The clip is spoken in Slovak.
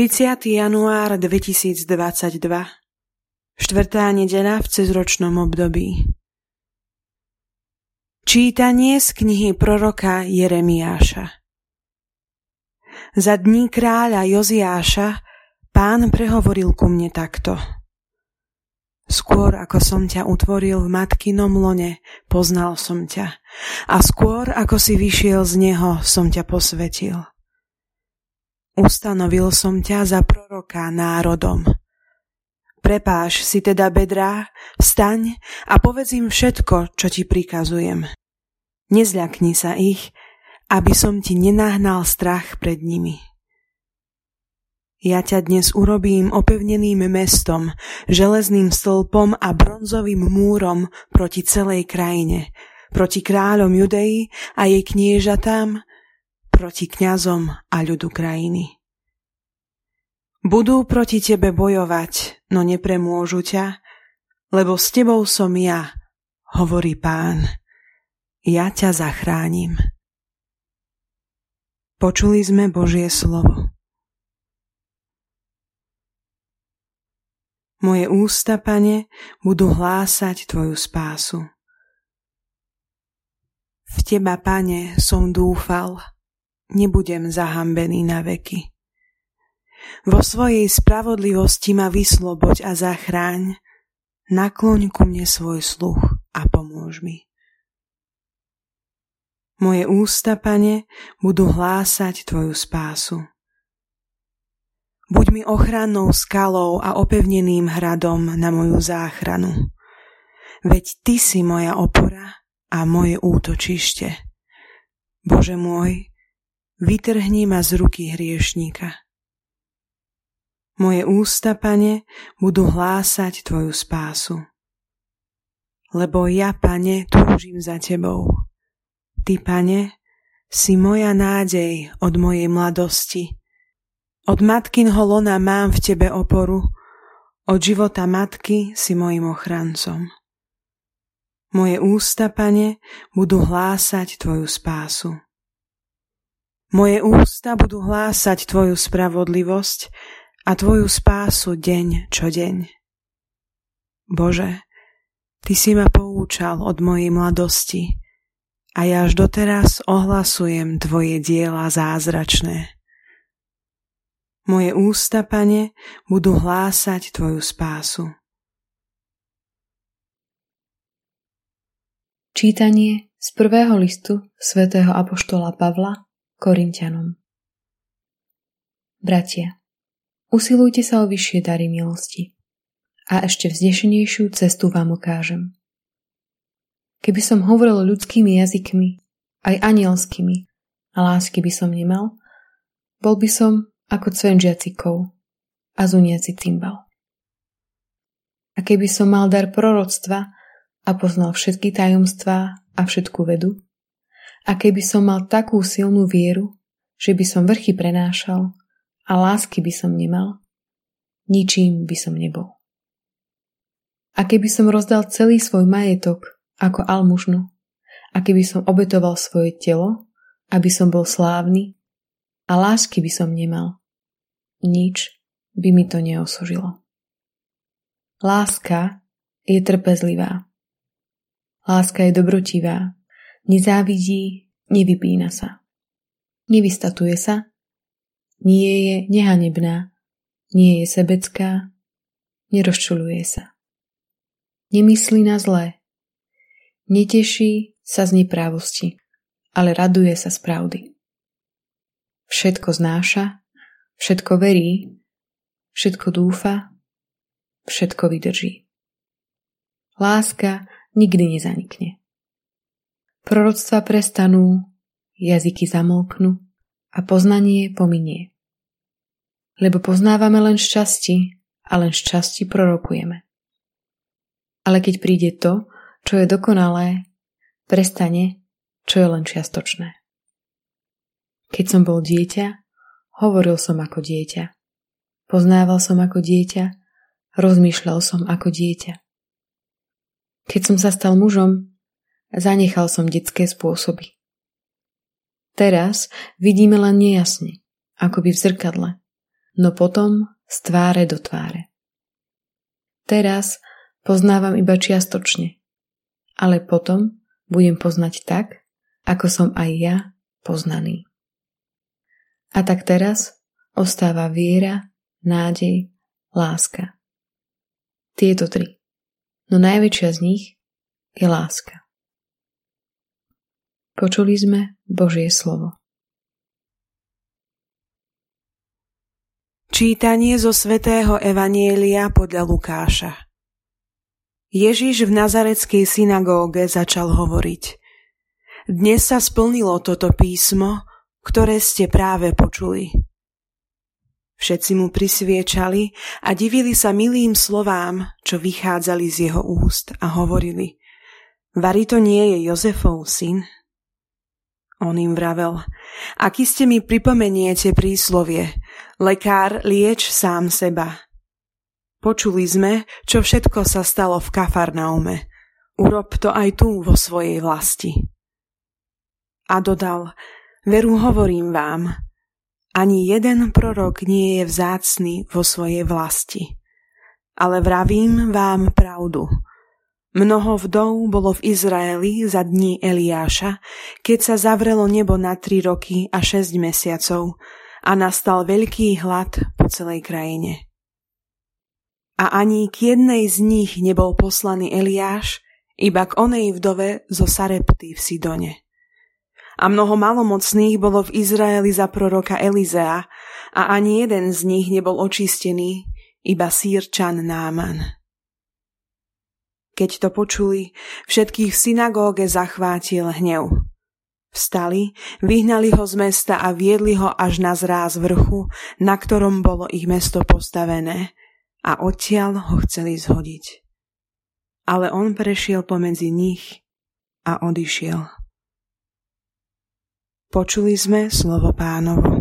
30. január 2022 Štvrtá nedeľa v cezročnom období Čítanie z knihy proroka Jeremiáša Za dní kráľa Joziáša pán prehovoril ku mne takto. Skôr ako som ťa utvoril v matkinom lone, poznal som ťa. A skôr ako si vyšiel z neho, som ťa posvetil. Ustanovil som ťa za proroka národom. Prepáš si teda bedrá, vstaň a povedz im všetko, čo ti prikazujem. Nezľakni sa ich, aby som ti nenahnal strach pred nimi. Ja ťa dnes urobím opevneným mestom, železným stĺpom a bronzovým múrom proti celej krajine, proti kráľom Judei a jej kniežatám, proti kňazom a ľudu krajiny. Budú proti tebe bojovať, no nepremôžu ťa, lebo s tebou som ja, hovorí pán. Ja ťa zachránim. Počuli sme Božie slovo. Moje ústa, pane, budú hlásať tvoju spásu. V teba, pane, som dúfal nebudem zahambený na veky. Vo svojej spravodlivosti ma vysloboď a zachráň, nakloň ku mne svoj sluch a pomôž mi. Moje ústa, pane, budú hlásať tvoju spásu. Buď mi ochrannou skalou a opevneným hradom na moju záchranu. Veď ty si moja opora a moje útočište. Bože môj, vytrhni ma z ruky hriešníka. Moje ústa, pane, budú hlásať tvoju spásu. Lebo ja, pane, túžim za tebou. Ty, pane, si moja nádej od mojej mladosti. Od matkinho lona mám v tebe oporu, od života matky si mojim ochrancom. Moje ústa, pane, budú hlásať tvoju spásu. Moje ústa budú hlásať Tvoju spravodlivosť a Tvoju spásu deň čo deň. Bože, Ty si ma poučal od mojej mladosti a ja až doteraz ohlasujem Tvoje diela zázračné. Moje ústa, Pane, budú hlásať Tvoju spásu. Čítanie z prvého listu svätého Apoštola Pavla Korintianom. Bratia, usilujte sa o vyššie dary milosti a ešte vznešenejšiu cestu vám ukážem. Keby som hovoril ľudskými jazykmi, aj anielskými, a lásky by som nemal, bol by som ako cven žiacikov a zuniaci cymbal. A keby som mal dar proroctva a poznal všetky tajomstvá a všetku vedu, a keby som mal takú silnú vieru, že by som vrchy prenášal a lásky by som nemal, ničím by som nebol. A keby som rozdal celý svoj majetok ako almužnu, a keby som obetoval svoje telo, aby som bol slávny, a lásky by som nemal, nič by mi to neosožilo. Láska je trpezlivá. Láska je dobrotivá nezávidí, nevypína sa. Nevystatuje sa, nie je nehanebná, nie je sebecká, nerozčuluje sa. Nemyslí na zlé, neteší sa z neprávosti, ale raduje sa z pravdy. Všetko znáša, všetko verí, všetko dúfa, všetko vydrží. Láska nikdy nezanikne. Proroctva prestanú, jazyky zamolknú a poznanie pominie. Lebo poznávame len šťastí a len šťastí prorokujeme. Ale keď príde to, čo je dokonalé, prestane, čo je len čiastočné. Keď som bol dieťa, hovoril som ako dieťa. Poznával som ako dieťa, rozmýšľal som ako dieťa. Keď som sa stal mužom, Zanechal som detské spôsoby. Teraz vidíme len nejasne, ako by v zrkadle. no potom z tváre do tváre. Teraz poznávam iba čiastočne, ale potom budem poznať tak, ako som aj ja poznaný. A tak teraz ostáva viera, nádej, láska. Tieto tri. No najväčšia z nich je láska. Počuli sme Božie slovo. Čítanie zo svätého Evanielia podľa Lukáša Ježiš v nazareckej synagóge začal hovoriť. Dnes sa splnilo toto písmo, ktoré ste práve počuli. Všetci mu prisviečali a divili sa milým slovám, čo vychádzali z jeho úst a hovorili Vary to nie je Jozefov syn? On im vravel, aký ste mi pripomeniete príslovie, lekár lieč sám seba. Počuli sme, čo všetko sa stalo v Kafarnaume. Urob to aj tu vo svojej vlasti. A dodal, veru hovorím vám, ani jeden prorok nie je vzácný vo svojej vlasti. Ale vravím vám pravdu. Mnoho vdov bolo v Izraeli za dní Eliáša, keď sa zavrelo nebo na tri roky a šesť mesiacov a nastal veľký hlad po celej krajine. A ani k jednej z nich nebol poslaný Eliáš, iba k onej vdove zo Sarepty v Sidone a mnoho malomocných bolo v Izraeli za proroka Elizea a ani jeden z nich nebol očistený, iba sírčan Náman. Keď to počuli, všetkých v synagóge zachvátil hnev. Vstali, vyhnali ho z mesta a viedli ho až na zráz vrchu, na ktorom bolo ich mesto postavené a odtiaľ ho chceli zhodiť. Ale on prešiel pomedzi nich a odišiel. Počuli sme slovo pánovo.